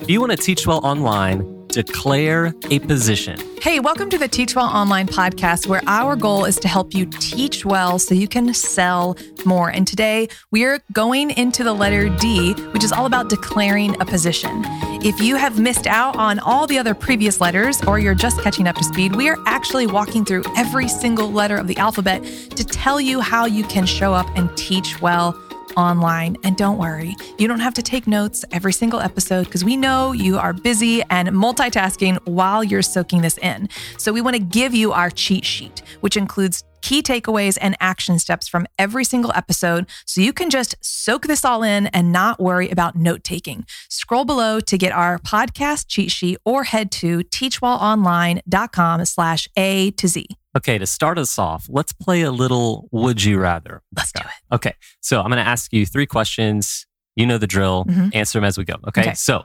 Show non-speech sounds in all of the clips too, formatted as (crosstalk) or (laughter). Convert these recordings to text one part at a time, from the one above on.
If you want to teach well online, declare a position. Hey, welcome to the Teach Well Online podcast, where our goal is to help you teach well so you can sell more. And today we're going into the letter D, which is all about declaring a position. If you have missed out on all the other previous letters or you're just catching up to speed, we are actually walking through every single letter of the alphabet to tell you how you can show up and teach well online. And don't worry, you don't have to take notes every single episode because we know you are busy and multitasking while you're soaking this in. So we want to give you our cheat sheet, which includes key takeaways and action steps from every single episode so you can just soak this all in and not worry about note taking. Scroll below to get our podcast cheat sheet or head to teachwellonline.com slash A to Z. Okay, to start us off, let's play a little Would You Rather. Let's do it. Okay, so I'm going to ask you three questions. You know the drill. Mhm. Answer them as we go. Okay, Okay. so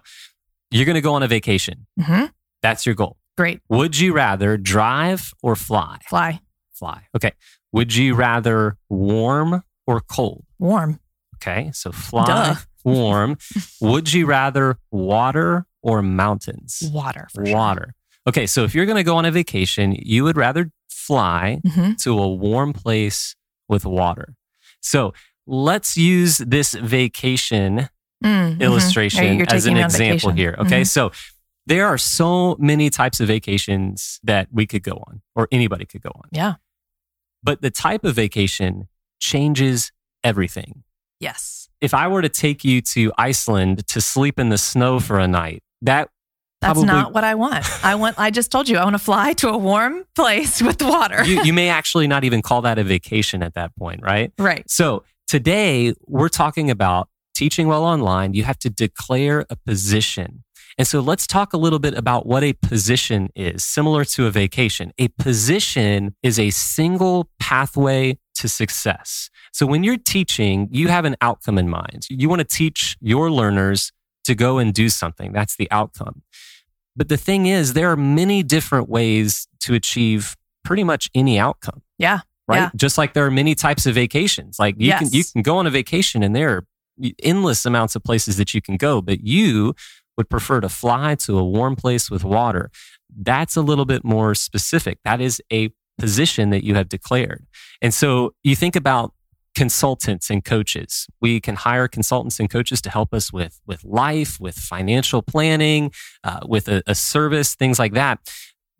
you're going to go on a vacation. hmm That's your goal. Great. Would you rather drive or fly? Fly. Fly. Okay. Would you rather warm or cold? Warm. Okay, so fly, Duh. warm. (laughs) Would you rather water or mountains? Water. For sure. Water. Okay, so if you're going to go on a vacation, you would rather fly hmm to a warm place with water. So let's use this vacation Mm, mhm. illustration You're as an taking me on example vacation. here. Okay, Mhm. so there are so many types of vacations that we could go on, or anybody could go on. Yeah. But the type of vacation changes everything. Yes. If I were to take you to Iceland to sleep in the snow for a night, that That's probably not what I want. I want. I just told you I want to fly to a warm place (laughs) with water. you, you may actually not even call that a vacation at that point, right? right. So today we're talking about teaching well online. You have to declare a position. And so let's talk a little bit about what a position is, similar to a vacation. A position is a single pathway to success. So when you're teaching, you have an outcome in mind. You want to teach your learners to go and do something. That's the outcome. But the thing is, there are many different ways to achieve pretty much any outcome Yeah. right? Yeah. Just like there are many types of vacations. Like you can you can go on a vacation and there are endless amounts of places that you can go, but you would prefer to fly to a warm place with water. That's a little bit more specific. That is a position that you have declared. And so you think about consultants and coaches. We can hire consultants and coaches to help us with with life, with financial planning, uh, with a, a service, things like that.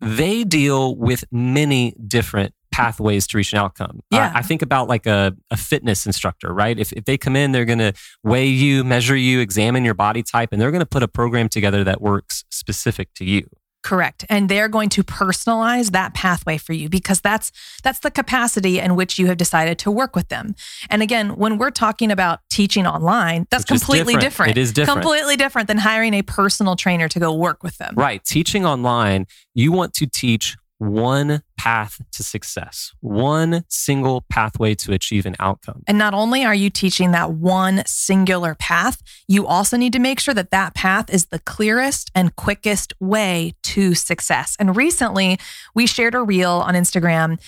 They deal with many different pathways to reach an outcome. Yeah. I think about like a, a fitness instructor, right? If, if they come in, they're going to weigh you, measure you, examine your body type, and they're going to put a program together that works specific to you. Correct. And they're going to personalize that pathway for you because that's that's the capacity in which you have decided to work with them. And again, when we're talking about teaching online, that's Which completely different. different. It is different. Completely different than hiring a personal trainer to go work with them. Right. Teaching online, you want to teach one path to success, one single pathway to achieve an outcome. And not only are you teaching that one singular path, you also need to make sure that that path is the clearest and quickest way to success. And recently, we shared a reel on Instagram.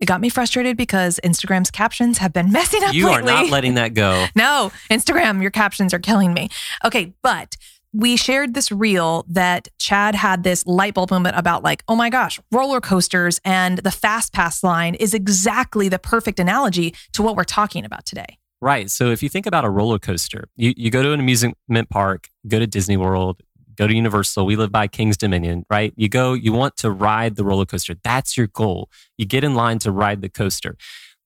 It got me frustrated because Instagram's captions have been (laughs) messing up You are not letting that go. (laughs) no, Instagram, your captions are killing me. Okay, but we shared this reel that Chad had this light bulb moment about like, oh my gosh, roller coasters and the fast pass line is exactly the perfect analogy to what we're talking about today. Right. So if you think about a roller coaster, you, you go to an amusement park, go to Disney World, go to Universal. We live by Kings Dominion, right? You go, you want to ride the roller coaster. That's your goal. You get in line to ride the coaster.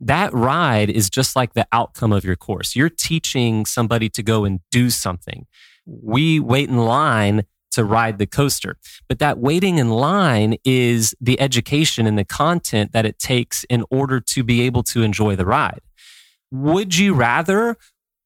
That ride is just like the outcome of your course. You're teaching somebody to go and do something. We wait in line to ride the coaster. But that waiting in line is the education and the content that it takes in order to be able to enjoy the ride. Would you rather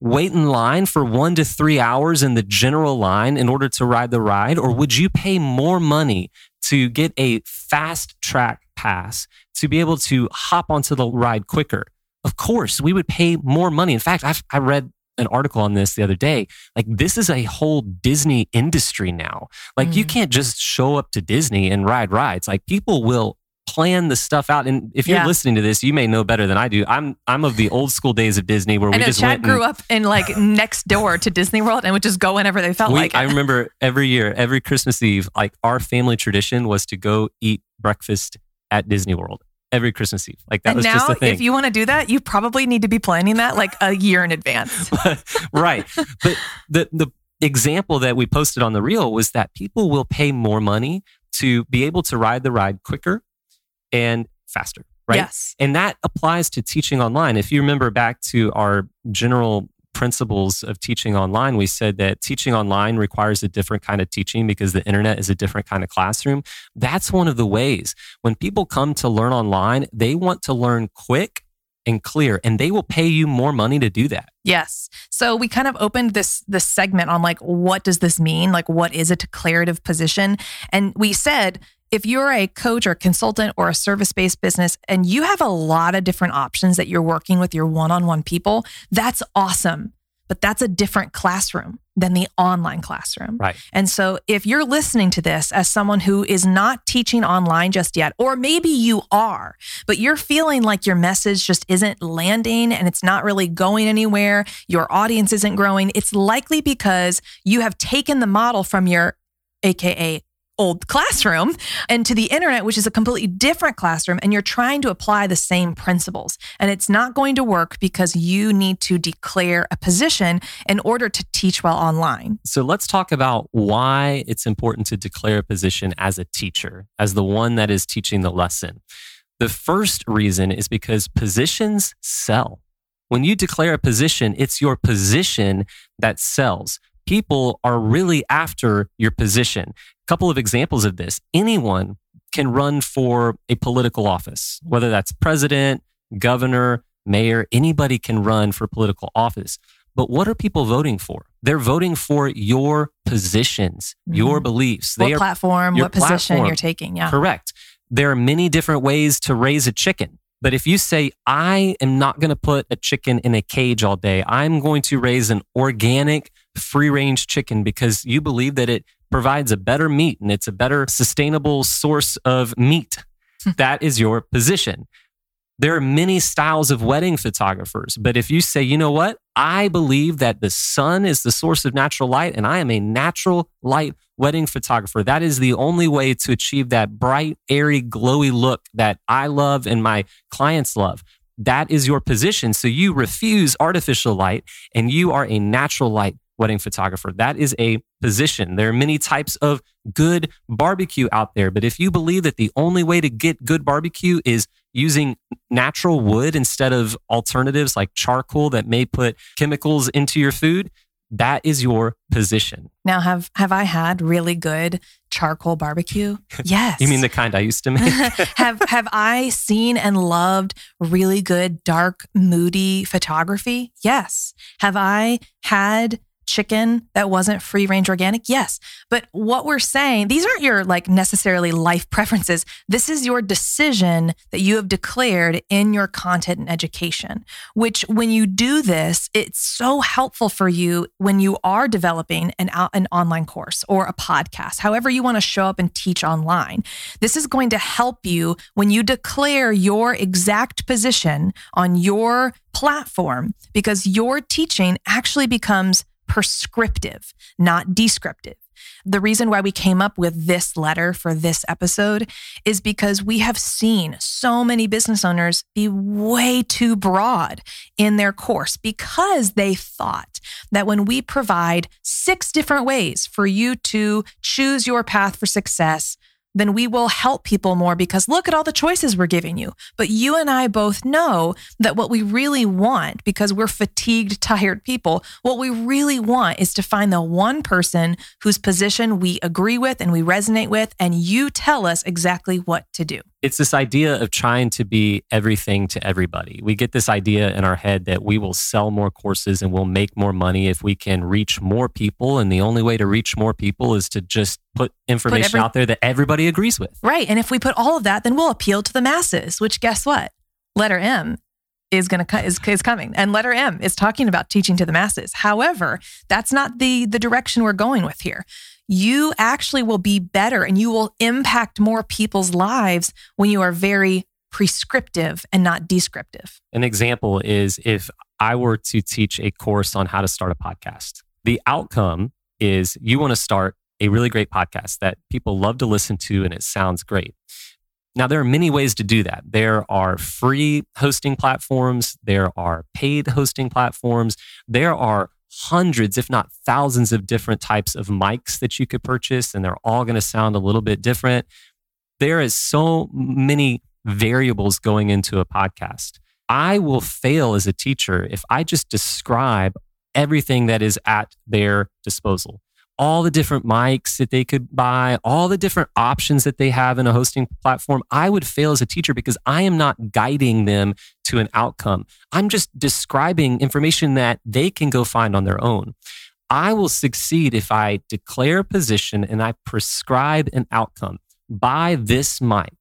wait in line for one to three hours in the general line in order to ride the ride? Or would you pay more money to get a fast track pass to be able to hop onto the ride quicker? Of course, we would pay more money. In fact, I've, I read an article on this the other day. Like, this is a whole Disney industry now. Like, you Mm. can't just show up to Disney and ride rides. Like, people will plan the stuff out. And if you're Yeah. listening to this, you may know better than I do. I'm I'm of the old school days of Disney where I we know just Chad went grew and, up in like (laughs) next door to Disney World and would just go whenever they felt we, like it. I remember every year, every Christmas Eve, like our family tradition was to go eat breakfast at Disney World every Christmas Eve. Like that and was now, just the thing. if you want to do that, you probably need to be planning that like a year in advance. (laughs) right. But the the example that we posted on the reel was that people will pay more money to be able to ride the ride quicker and faster. Right. Yes. And that applies to teaching online. If you remember back to our general principles of teaching online, we said that teaching online requires a different kind of teaching because the internet is a different kind of classroom. That's one of the ways. When people come to learn online, they want to learn quick and clear, and they will pay you more money to do that. Yes. So we kind of opened this this segment on like what does this mean? Like what is a declarative position? And we said if you're a coach or consultant or a service-based business and you have a lot of different options that you're working with your one-on-one people, that's awesome. But that's a different classroom than the online classroom. Right. And so if you're listening to this as someone who is not teaching online just yet, or maybe you are, but you're feeling like your message just isn't landing and it's not really going anywhere, your audience isn't growing, it's likely because you have taken the model from your AKA old classroom and to the internet, which is a completely different classroom, and you're trying to apply the same principles. And it's not going to work because you need to declare a position in order to teach well online. So let's talk about why it's important to declare a position as a teacher, as the one that is teaching the lesson. The first reason is because positions sell. When you declare a position, it's your position that sells. People are really after your position. A couple of examples of this anyone can run for a political office, whether that's president, governor, mayor, anybody can run for political office. But what are people voting for? They're voting for your positions, your Mhm. beliefs. What They are platform, your what position you're taking. Yeah. correct. There are many different ways to raise a chicken. But if you say, I am not going to put a chicken in a cage all day, I'm going to raise an organic, free range chicken because you believe that it provides a better meat and it's a better sustainable source of meat. Hmm. that is your position. There are many styles of wedding photographers, but if you say, you know what, I believe that the sun is the source of natural light and I am a natural light wedding photographer, that is the only way to achieve that bright, airy, glowy look that I love and my clients love. That is your position. So you refuse artificial light and you are a natural light wedding photographer. That is a position. There are many types of good barbecue out there, but if you believe that the only way to get good barbecue is using natural wood instead of alternatives like charcoal that may put chemicals into your food, that is your position. Now, have have I had really good charcoal barbecue? (laughs) Yes. You mean the kind I used to make? (laughs) have have I seen and loved really good dark moody photography? Yes. Have I had chicken that wasn't free range organic? Yes. But what we're saying, these aren't your like necessarily life preferences. This is your decision that you have declared in your content and education, which when you do this, it's so helpful for you when you are developing an, an online course or a podcast, however you want to show up and teach online. This is going to help you when you declare your exact position on your platform because your teaching actually becomes prescriptive, not descriptive. The reason why we came up with this letter for this episode is because we have seen so many business owners be way too broad in their course because they thought that when we provide six different ways for you to choose your path for success, then we will help people more because look at all the choices we're giving you. But you and I both know that what we really want, because we're fatigued, tired people, what we really want is to find the one person whose position we agree with and we resonate with, and you tell us exactly what to do. It's this idea of trying to be everything to everybody. We get this idea in our head that we will sell more courses and we'll make more money if we can reach more people. And the only way to reach more people is to just put information every- out there that everybody agrees with. Right. And if we put all of that, then we'll appeal to the masses, which guess what? Letter M is going to is, is coming and letter M is talking about teaching to the masses. However, that's not the the direction we're going with here. You actually will be better and you will impact more people's lives when you are very prescriptive and not descriptive. An example is if I were to teach a course on how to start a podcast. The outcome is you want to start a really great podcast that people love to listen to and it sounds great. Now, there are many ways to do that. There are free hosting platforms, there are paid hosting platforms, there are hundreds, if not thousands, of different types of mics that you could purchase, and they're all going to sound a little bit different. There is so many variables going into a podcast. I will fail as a teacher if I just describe everything that is at their disposal all the different mics that they could buy, all the different options that they have in a hosting platform, I would fail as a teacher because I am not guiding them to an outcome. I'm just describing information that they can go find on their own. I will succeed if I declare a position and I prescribe an outcome. Buy this mic,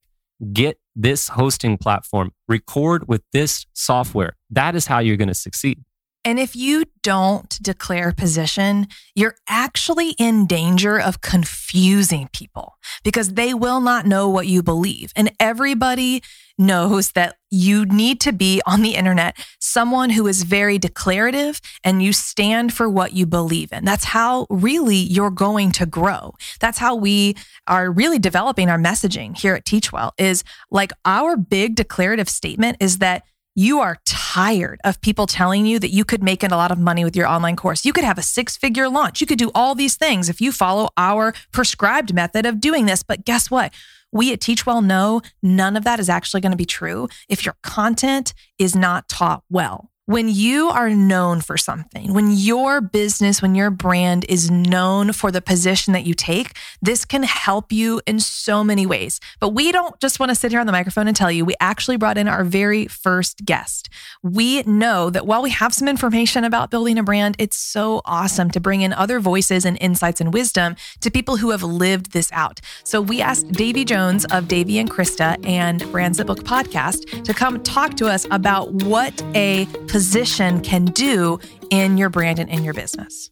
get this hosting platform, record with this software. That is how you're going to succeed. And if you don't declare position, you're actually in danger of confusing people because they will not know what you believe. And everybody knows that you need to be on the internet someone who is very declarative and you stand for what you believe in. That's how really you're going to grow. That's how we are really developing our messaging here at Teachwell is like our big declarative statement is that you are tired of people telling you that you could make a lot of money with your online course. You could have a six figure launch. You could do all these things if you follow our prescribed method of doing this. But guess what? We at Teach Well know none of that is actually going to be true if your content is not taught well when you are known for something, when your business, when your brand is known for the position that you take, this can help you in so many ways. But we don't just want to sit here on the microphone and tell you. We actually brought in our very first guest. We know that while we have some information about building a brand, it's so awesome to bring in other voices and insights and wisdom to people who have lived this out. So we asked Davey Jones of Davey and Krista and Brands That Book podcast to come talk to us about what a position can do in your brand and in your business.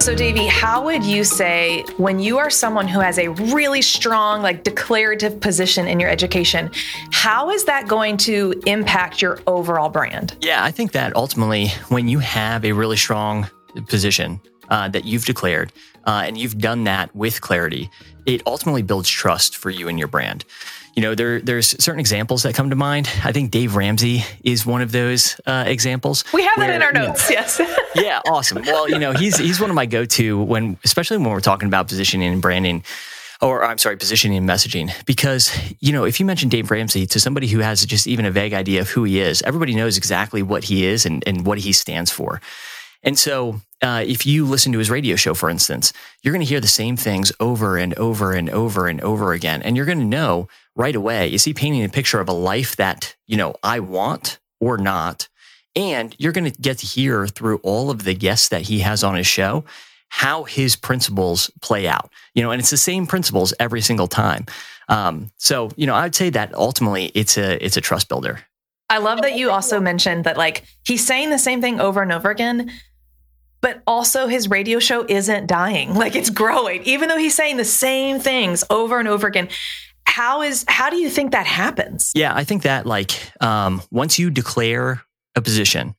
So, Davey, how would you say when you are someone who has a really strong, like declarative position in your education, how is that going to impact your overall brand? Yeah, I think that ultimately, when you have a really strong position uh, that you've declared uh, and you've done that with clarity, it ultimately builds trust for you and your brand you know, there there's certain examples that come to mind. I think Dave Ramsey is one of those uh, examples. We have where, that in our notes. yes. (laughs) yeah, awesome. Well, you know, he's he's one of my go-to when, especially when we're talking about positioning and branding or I'm sorry, positioning and messaging. Because, you know, if you mention Dave Ramsey to somebody who has just even a vague idea of who he is, everybody knows exactly what he is and, and what he stands for. And so uh, if you listen to his radio show, for instance, you're going to hear the same things over and over and over and over again. And you're going to know right away, is he painting a picture of a life that, you know, I want or not? And you're going to get to hear through all of the guests that he has on his show how his principles play out. You know, and it's the same principles every single time. Um, so, you know, I'd say that ultimately it's a it's a trust builder. I love that you also mentioned that like he's saying the same thing over and over again, but also his radio show isn't dying. Like it's growing, even though he's saying the same things over and over again. How is how do you think that happens? Yeah, I think that like um, once you declare a position,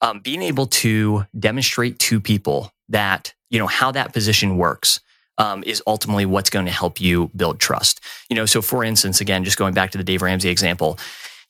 um, being able to demonstrate to people that you know how that position works um, is ultimately what's going to help you build trust. You know, so for instance, again, just going back to the Dave Ramsey example,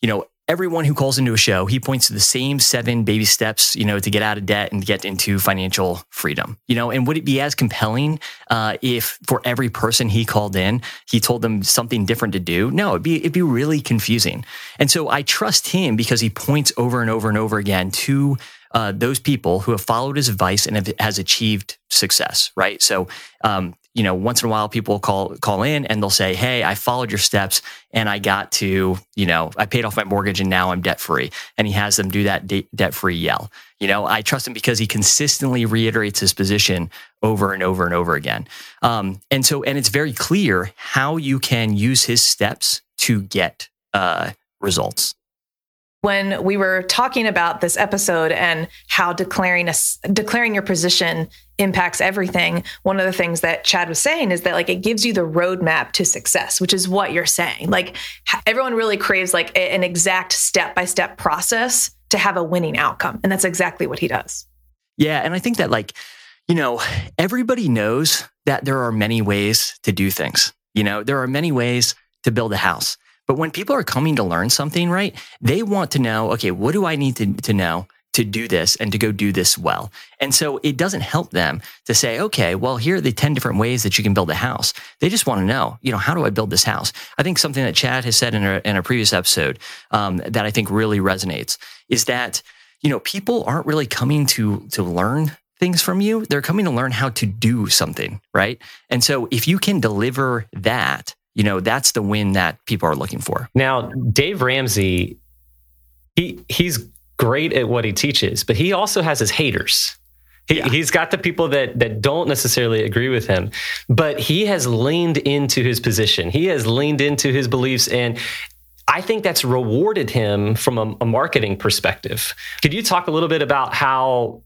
you know, everyone who calls into a show, he points to the same seven baby steps, you know, to get out of debt and get into financial freedom. You know, and would it be as compelling uh, if for every person he called in, he told them something different to do? No, it'd be it'd be really confusing. And so I trust him because he points over and over and over again to uh, those people who have followed his advice and have, has achieved success, right? So, um, you know, once in a while people call call in and they'll say, "Hey, I followed your steps and I got to, you know, I paid off my mortgage and now I'm debt free." And he has them do that de- debt free yell. You know, I trust him because he consistently reiterates his position over and over and over again. Um, and so, and it's very clear how you can use his steps to get uh, results. When we were talking about this episode and how declaring a, declaring your position impacts everything, one of the things that Chad was saying is that like it gives you the roadmap to success, which is what you're saying. Like everyone really craves like a, an exact step by step process to have a winning outcome, and that's exactly what he does. Yeah, and I think that like you know everybody knows that there are many ways to do things. You know, there are many ways to build a house. But when people are coming to learn something, right, they want to know, okay, what do I need to, to know to do this and to go do this well? And so it doesn't help them to say, okay, well, here are the 10 different ways that you can build a house. They just want to know, you know, how do I build this house? I think something that Chad has said in a, in a previous episode um, that I think really resonates is that, you know, people aren't really coming to, to learn things from you. They're coming to learn how to do something, right? And so if you can deliver that, you know, that's the win that people are looking for. Now, Dave Ramsey, he he's great at what he teaches, but he also has his haters. He, yeah. He's got the people that that don't necessarily agree with him, but he has leaned into his position. He has leaned into his beliefs, and I think that's rewarded him from a, a marketing perspective. Could you talk a little bit about how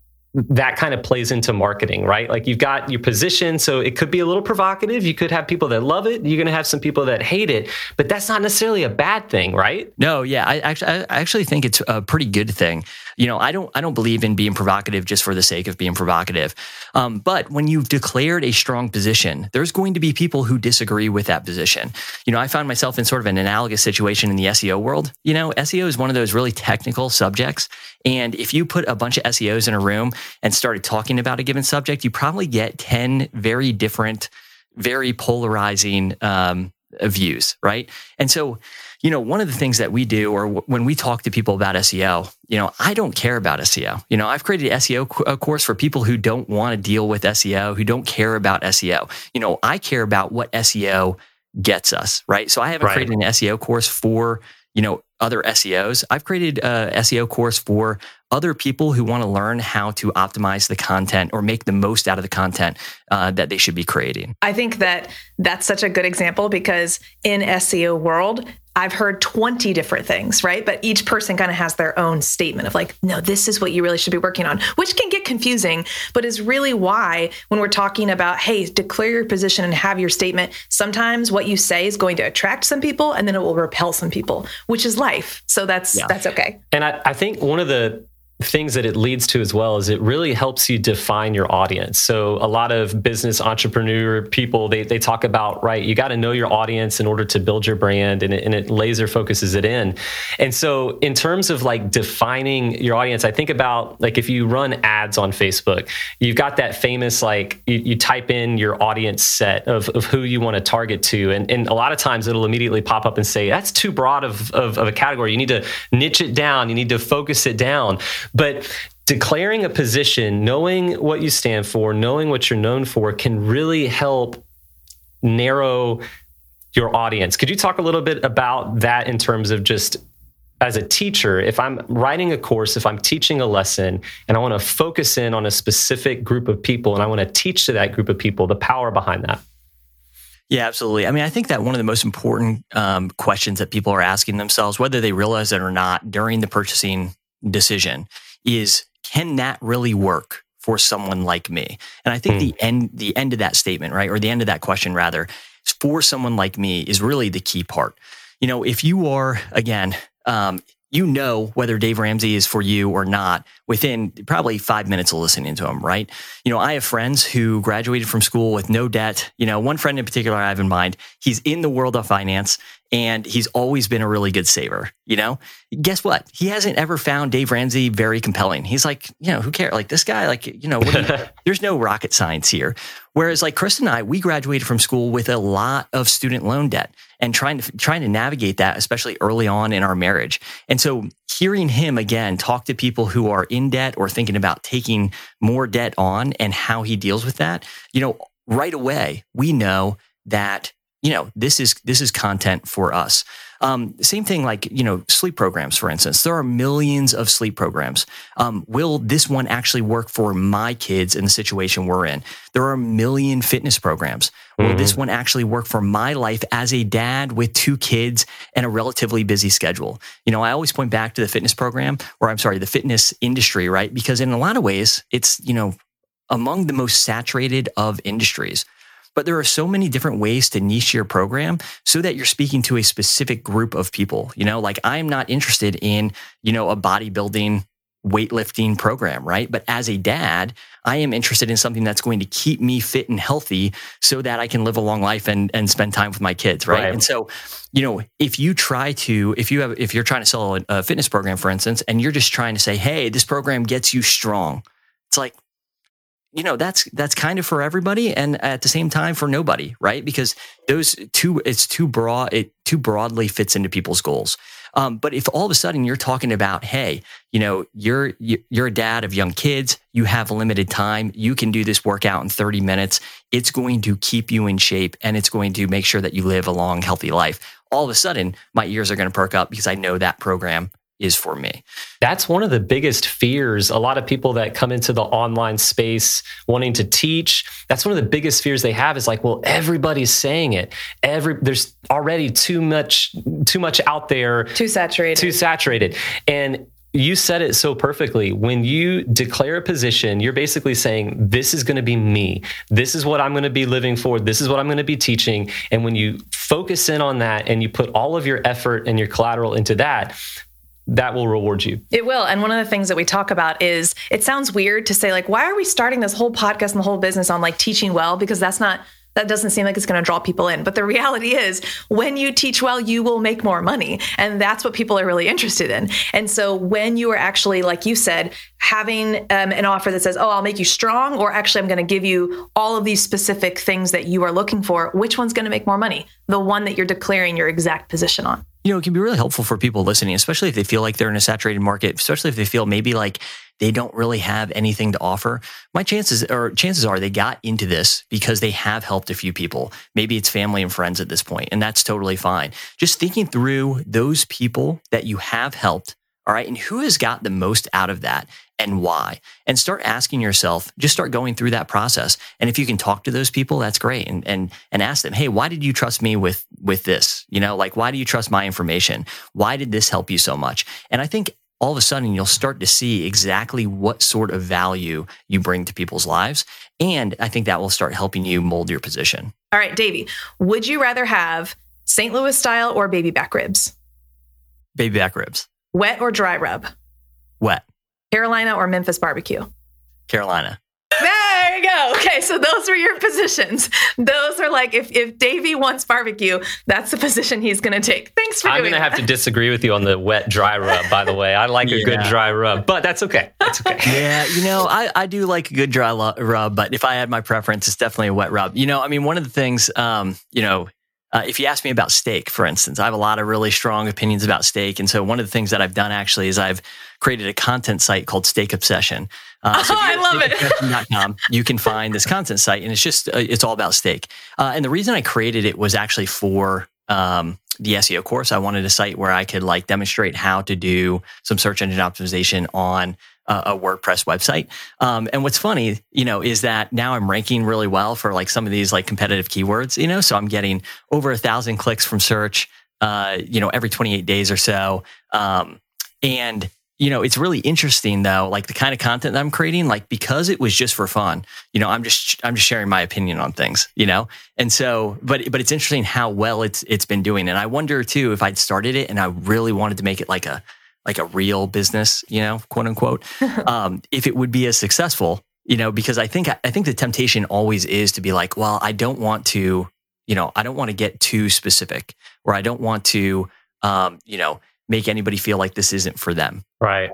that kind of plays into marketing, right? Like you've got your position, so it could be a little provocative. You could have people that love it. You're going to have some people that hate it, but that's not necessarily a bad thing, right? No, yeah, I actually, I actually think it's a pretty good thing. You know, I don't, I don't believe in being provocative just for the sake of being provocative. Um, but when you've declared a strong position, there's going to be people who disagree with that position. You know, I found myself in sort of an analogous situation in the SEO world. You know, SEO is one of those really technical subjects, and if you put a bunch of SEOs in a room and started talking about a given subject, you probably get 10 very different, very polarizing um, views, right? And so, you know, one of the things that we do, or w- when we talk to people about SEO, you know, I don't care about SEO. You know, I've created an SEO co- course for people who don't want to deal with SEO, who don't care about SEO. You know, I care about what SEO gets us, right? So I haven't right. created an SEO course for, you know, other SEOs. I've created a SEO course for other people who want to learn how to optimize the content or make the most out of the content uh, that they should be creating. I think that that's such a good example because in SEO world, I've heard 20 different things, right? But each person kind of has their own statement of like, no, this is what you really should be working on, which can get confusing, but is really why when we're talking about, hey, declare your position and have your statement, sometimes what you say is going to attract some people and then it will repel some people, which is life. So that's yeah. that's okay. And I, I think one of the things that it leads to as well is it really helps you define your audience. So a lot of business entrepreneur people they they talk about right you got to know your audience in order to build your brand and it, and it laser focuses it in. And so in terms of like defining your audience, I think about like if you run ads on Facebook, you've got that famous like you, you type in your audience set of, of who you want to target to and, and a lot of times it'll immediately pop up and say that's too broad of, of, of a category. You need to niche it down. You need to focus it down. But declaring a position, knowing what you stand for, knowing what you're known for can really help narrow your audience. Could you talk a little bit about that in terms of just as a teacher, if I'm writing a course, if I'm teaching a lesson and I want to focus in on a specific group of people and I want to teach to that group of people, the power behind that? Yeah, absolutely. I mean, I think that one of the most important um, questions that people are asking themselves, whether they realize it or not during the purchasing decision is can that really work for someone like me? And I think mm. the end the end of that statement, right, or the end of that question rather, for someone like me is really the key part. You know, if you are again, um, you know whether Dave Ramsey is for you or not within probably five minutes of listening to him, right? You know, I have friends who graduated from school with no debt. You know, one friend in particular I have in mind, he's in the world of finance and he's always been a really good saver. You know, guess what? He hasn't ever found Dave Ramsey very compelling. He's like, you know, who cares? Like this guy, like, you know, you, (laughs) there's no rocket science here. Whereas like Krista and I, we graduated from school with a lot of student loan debt and trying to trying to navigate that, especially early on in our marriage. And so hearing him again talk to people who are in debt or thinking about taking more debt on and how he deals with that, you know, right away we know that you know, this is this is content for us. Um, same thing like, you know, sleep programs, for instance. There are millions of sleep programs. Um, will this one actually work for my kids in the situation we're in? There are a million fitness programs. Will mm-hmm. this one actually work for my life as a dad with two kids and a relatively busy schedule? You know, I always point back to the fitness program, or I'm sorry, the fitness industry, right? Because in a lot of ways, it's, you know, among the most saturated of industries. But there are so many different ways to niche your program so that you're speaking to a specific group of people. You know, like I'm not interested in, you know, a bodybuilding weightlifting program, right? But as a dad, I am interested in something that's going to keep me fit and healthy so that I can live a long life and, and spend time with my kids, right? right. And so, you know, if you try to, if you have, if you're trying to sell a, a fitness program, for instance, and you're just trying to say, hey, this program gets you strong, it's like, you know that's that's kind of for everybody and at the same time for nobody right? Because those two it's too broad it too broadly fits into people's goals. Um, but if all of a sudden you're talking about hey you know you're you're a dad of young kids you have limited time you can do this workout in 30 minutes it's going to keep you in shape and it's going to make sure that you live a long healthy life. All of a sudden my ears are going to perk up because i know that program is for me. That's one of the biggest fears. A lot of people that come into the online space wanting to teach, that's one of the biggest fears they have is like, well, everybody's saying it. Every there's already too much too much out there. Too saturated. Too saturated. And you said it so perfectly. When you declare a position, you're basically saying, This is going to be me. This is what I'm going to be living for. This is what I'm going to be teaching. And when you focus in on that and you put all of your effort and your collateral into that, that will reward you. It will. And one of the things that we talk about is it sounds weird to say, like, why are we starting this whole podcast and the whole business on like teaching well? Because that's not that doesn't seem like it's going to draw people in. But the reality is, when you teach well, you will make more money. And that's what people are really interested in. And so when you are actually, like you said, having um, an offer that says, oh, I'll make you strong, or actually, I'm going to give you all of these specific things that you are looking for, which one's going to make more money? The one that you're declaring your exact position on you know, it can be really helpful for people listening, especially if they feel like they're in a saturated market, especially if they feel maybe like they don't really have anything to offer. My chances or chances are they got into this because they have helped a few people. Maybe it's family and friends at this point, and that's totally fine. Just thinking through those people that you have helped all right. And who has got the most out of that and why? And start asking yourself, just start going through that process. And if you can talk to those people, that's great. And, and, and ask them, Hey, why did you trust me with, with this? You know, like, why do you trust my information? Why did this help you so much? And I think all of a sudden you'll start to see exactly what sort of value you bring to people's lives. And I think that will start helping you mold your position. All right, Davey, would you rather have St. Louis style or baby back ribs? Baby back ribs. Wet or dry rub? Wet. Carolina or Memphis barbecue? Carolina. There you go. Okay, so those were your positions. Those are like if if Davey wants barbecue, that's the position he's going to take. Thanks for. I'm going to have to disagree with you on the wet dry rub. By the way, I like yeah. a good dry rub, but that's okay. That's okay. (laughs) yeah, you know, I I do like a good dry rub, but if I had my preference, it's definitely a wet rub. You know, I mean, one of the things, um, you know, uh, if you ask me about steak, for instance, I have a lot of really strong opinions about steak. And so one of the things that I've done actually is I've created a content site called Steak Obsession. Uh, so oh, (laughs) I love it. you can find this content site and it's just, uh, it's all about steak. Uh, and the reason I created it was actually for um, the SEO course. I wanted a site where I could like demonstrate how to do some search engine optimization on a WordPress website. Um, and what's funny, you know, is that now I'm ranking really well for like some of these like competitive keywords, you know, so I'm getting over a thousand clicks from search, uh, you know, every 28 days or so. Um, and you know, it's really interesting though, like the kind of content that I'm creating, like because it was just for fun, you know, I'm just I'm just sharing my opinion on things, you know? And so, but but it's interesting how well it's it's been doing. And I wonder too if I'd started it and I really wanted to make it like a like a real business, you know, quote unquote, (laughs) um, if it would be as successful, you know, because I think I think the temptation always is to be like, well, I don't want to, you know, I don't want to get too specific, or I don't want to, um, you know, make anybody feel like this isn't for them. Right.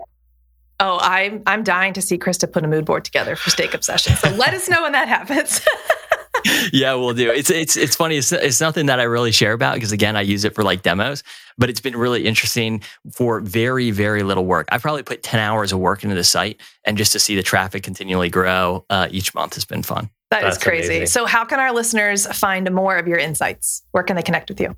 Oh, I'm I'm dying to see Krista put a mood board together for Steak Obsession. So let us know when that happens. (laughs) yeah, we'll do. It's it's it's funny. It's it's nothing that I really share about because again, I use it for like demos. But it's been really interesting for very very little work. I've probably put ten hours of work into the site, and just to see the traffic continually grow uh, each month has been fun. That That's is crazy. Amazing. So, how can our listeners find more of your insights? Where can they connect with you?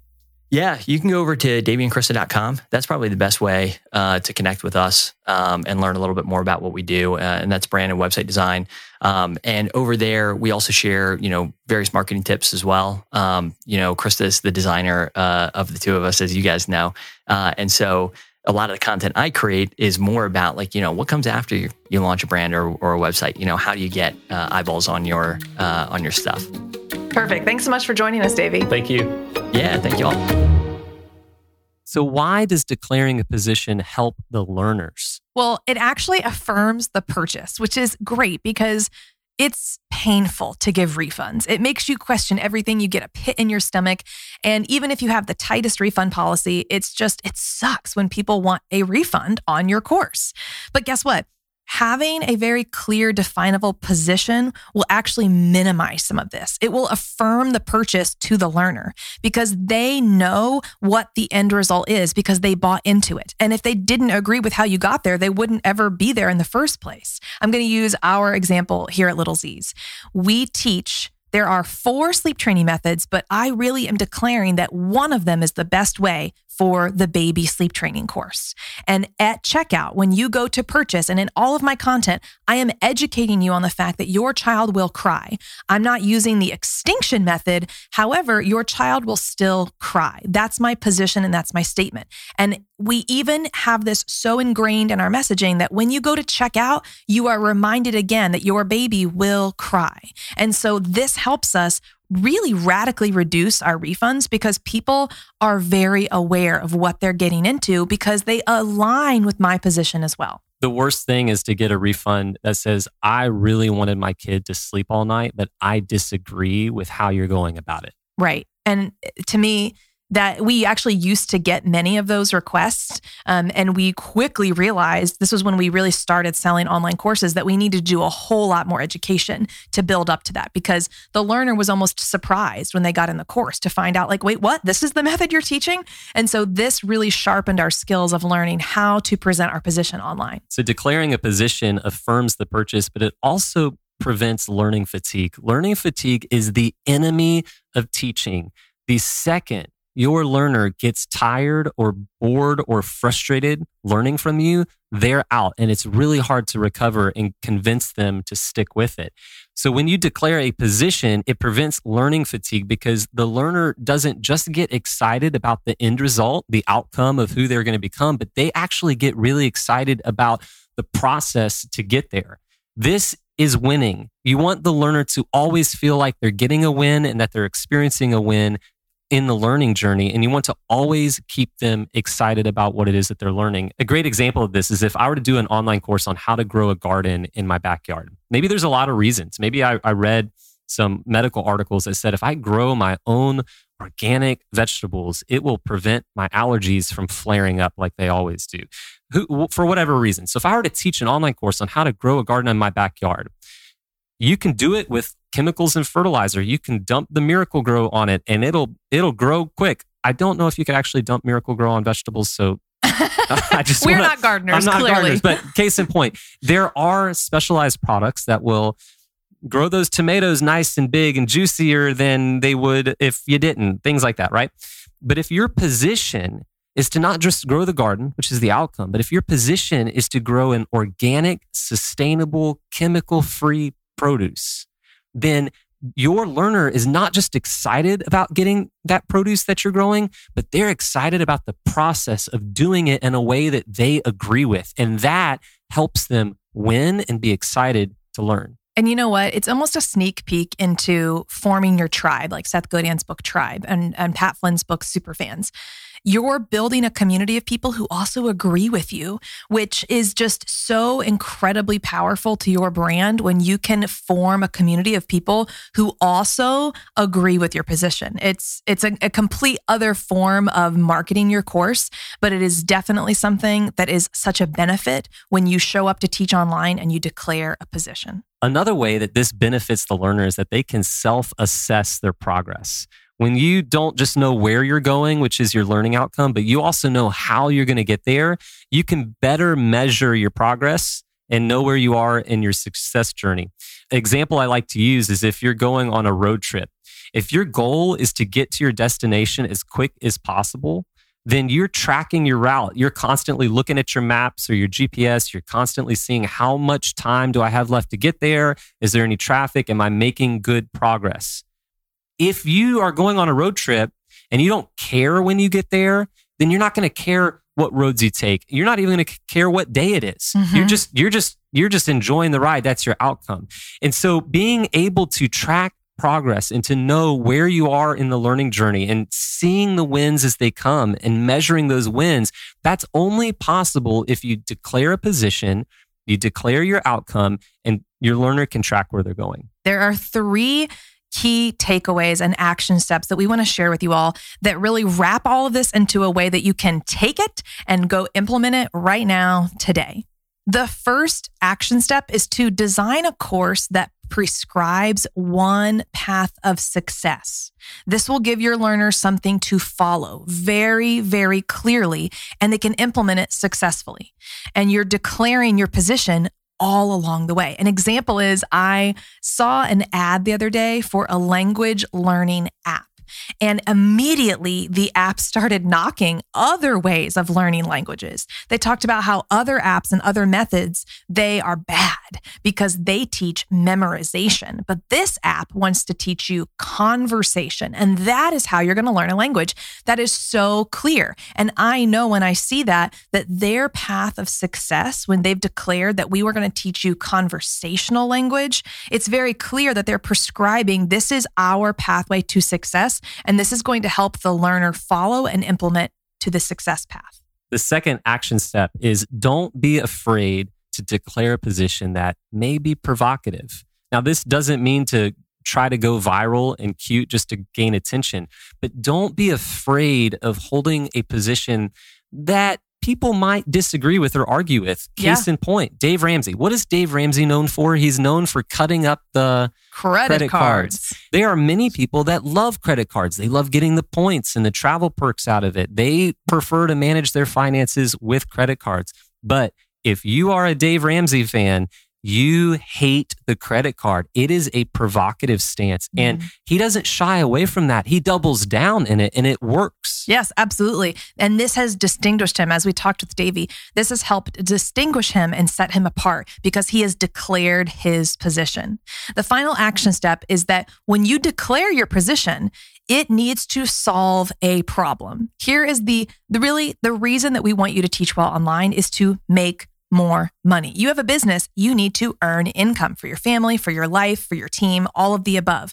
Yeah, you can go over to daveyandkrista.com. That's probably the best way uh, to connect with us um, and learn a little bit more about what we do. Uh, and that's brand and website design. Um, and over there, we also share, you know, various marketing tips as well. Um, you know, Krista is the designer uh, of the two of us, as you guys know. Uh, and so a lot of the content I create is more about like, you know, what comes after you, you launch a brand or, or a website? You know, how do you get uh, eyeballs on your uh, on your stuff? Perfect. Thanks so much for joining us, Davey. Thank you. Yeah, thank you all. So, why does declaring a position help the learners? Well, it actually affirms the purchase, which is great because it's painful to give refunds. It makes you question everything. You get a pit in your stomach. And even if you have the tightest refund policy, it's just, it sucks when people want a refund on your course. But guess what? Having a very clear, definable position will actually minimize some of this. It will affirm the purchase to the learner because they know what the end result is because they bought into it. And if they didn't agree with how you got there, they wouldn't ever be there in the first place. I'm going to use our example here at Little Z's. We teach there are four sleep training methods, but I really am declaring that one of them is the best way for the baby sleep training course. And at checkout, when you go to purchase and in all of my content, I am educating you on the fact that your child will cry. I'm not using the extinction method. However, your child will still cry. That's my position and that's my statement. And we even have this so ingrained in our messaging that when you go to checkout, you are reminded again that your baby will cry. And so this helps us really radically reduce our refunds because people are very aware of what they're getting into because they align with my position as well. The worst thing is to get a refund that says, I really wanted my kid to sleep all night, but I disagree with how you're going about it. Right. And to me, that we actually used to get many of those requests. Um, and we quickly realized this was when we really started selling online courses that we needed to do a whole lot more education to build up to that because the learner was almost surprised when they got in the course to find out, like, wait, what? This is the method you're teaching? And so this really sharpened our skills of learning how to present our position online. So declaring a position affirms the purchase, but it also prevents learning fatigue. Learning fatigue is the enemy of teaching. The second your learner gets tired or bored or frustrated learning from you, they're out. And it's really hard to recover and convince them to stick with it. So when you declare a position, it prevents learning fatigue because the learner doesn't just get excited about the end result, the outcome of who they're going to become, but they actually get really excited about the process to get there. This is winning. You want the learner to always feel like they're getting a win and that they're experiencing a win in the learning journey and you want to always keep them excited about what it is that they're learning. A great example of this is if I were to do an online course on how to grow a garden in my backyard. Maybe there's a lot of reasons. Maybe I, I read some medical articles that said if I grow my own organic vegetables, it will prevent my allergies from flaring up like they always do, Who, for whatever reason. So if I were to teach an online course on how to grow a garden in my backyard, you can do it with chemicals and fertilizer. You can dump the Miracle-Gro on it and it'll it'll grow quick. I don't know if you could actually dump Miracle-Gro on vegetables, so (laughs) I just we're wanna, not gardeners. I'm not clearly. gardeners, but case in point, there are specialized products that will grow those tomatoes nice and big and juicier than they would if you didn't. Things like that, right? But if your position is to not just grow the garden, which is the outcome, but if your position is to grow an organic, sustainable, chemical free produce, then your learner is not just excited about getting that produce that you're growing, but they're excited about the process of doing it in a way that they agree with. And that helps them win and be excited to learn. And you know what? It's almost a sneak peek into forming your tribe, like Seth Godin's book Tribe and, and Pat Flynn's book Superfans. You're building a community of people who also agree with you, which is just so incredibly powerful to your brand when you can form a community of people who also agree with your position. It's it's a, a complete other form of marketing your course, but it is definitely something that is such a benefit when you show up to teach online and you declare a position. Another way that this benefits the learner is that they can self assess their progress. When you don't just know where you're going, which is your learning outcome, but you also know how you're going to get there, you can better measure your progress and know where you are in your success journey. example I like to use is if you're going on a road trip. If your goal is to get to your destination as quick as possible, then you're tracking your route. You're constantly looking at your maps or your GPS. You're constantly seeing how much time do I have left to get there? Is there any traffic? Am I making good progress? If you are going on a road trip and you don't care when you get there, then you're not going to care what roads you take. You're not even going to care what day it is. Mm-hmm. You're just you're just you're just enjoying the ride. That's your outcome. And so being able to track progress and to know where you are in the learning journey and seeing the wins as they come and measuring those wins, that's only possible if you declare a position, you declare your outcome, and your learner can track where they're going. There are three key takeaways and action steps that we want to share with you all that really wrap all of this into a way that you can take it and go implement it right now today. The first action step is to design a course that prescribes one path of success. This will give your learners something to follow very, very clearly, and they can implement it successfully. And you're declaring your position all along the way. An example is I saw an ad the other day for a language learning app. And immediately the app started knocking other ways of learning languages. They talked about how other apps and other methods, they are bad because they teach memorization. But this app wants to teach you conversation. And that is how you're going to learn a language. That is so clear. And I know when I see that, that their path of success, when they've declared that we were going to teach you conversational language, it's very clear that they're prescribing this is our pathway to success and this is going to help the learner follow and implement to the success path. The second action step is don't be afraid to declare a position that may be provocative. Now, this doesn't mean to try to go viral and cute just to gain attention, but don't be afraid of holding a position that people might disagree with or argue with. Case yeah. in point, Dave Ramsey. What is Dave Ramsey known for? He's known for cutting up the credit, credit cards. cards. There are many people that love credit cards. They love getting the points and the travel perks out of it. They prefer to manage their finances with credit cards. But if you are a Dave Ramsey fan, you hate the credit card. It is a provocative stance. Mm-hmm. And he doesn't shy away from that. He doubles down in it and it works. Yes, absolutely. And this has distinguished him, as we talked with Davey, this has helped distinguish him and set him apart because he has declared his position. The final action step is that when you declare your position, it needs to solve a problem. Here is the, the really the reason that we want you to teach well online is to make more money. You have a business, you need to earn income for your family, for your life, for your team, all of the above.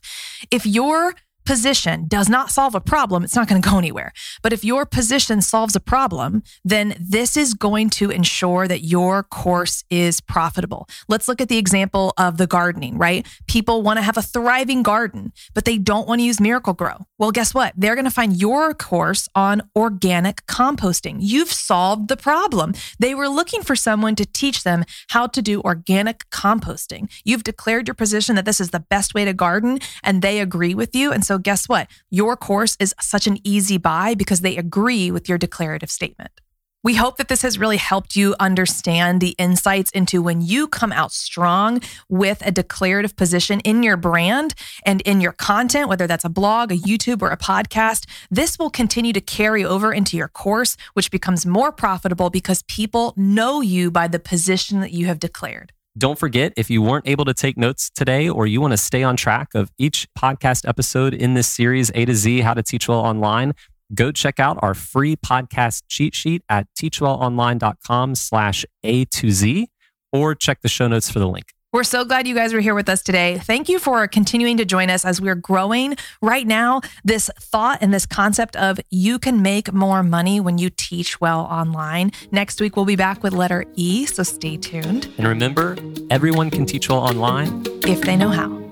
If you're position does not solve a problem, it's not going to go anywhere. But if your position solves a problem, then this is going to ensure that your course is profitable. Let's look at the example of the gardening, right? People want to have a thriving garden, but they don't want to use Miracle-Gro. Well, guess what? They're going to find your course on organic composting. You've solved the problem. They were looking for someone to teach them how to do organic composting. You've declared your position that this is the best way to garden, and they agree with you. And so so, guess what? Your course is such an easy buy because they agree with your declarative statement. We hope that this has really helped you understand the insights into when you come out strong with a declarative position in your brand and in your content, whether that's a blog, a YouTube, or a podcast. This will continue to carry over into your course, which becomes more profitable because people know you by the position that you have declared. Don't forget, if you weren't able to take notes today or you want to stay on track of each podcast episode in this series, A to Z, How to Teach Well Online, go check out our free podcast cheat sheet at teachwellonline.com slash A to Z or check the show notes for the link. We're so glad you guys were here with us today. Thank you for continuing to join us as we're growing right now. This thought and this concept of you can make more money when you teach well online. Next week, we'll be back with letter E, so stay tuned. And remember, everyone can teach well online if they know how.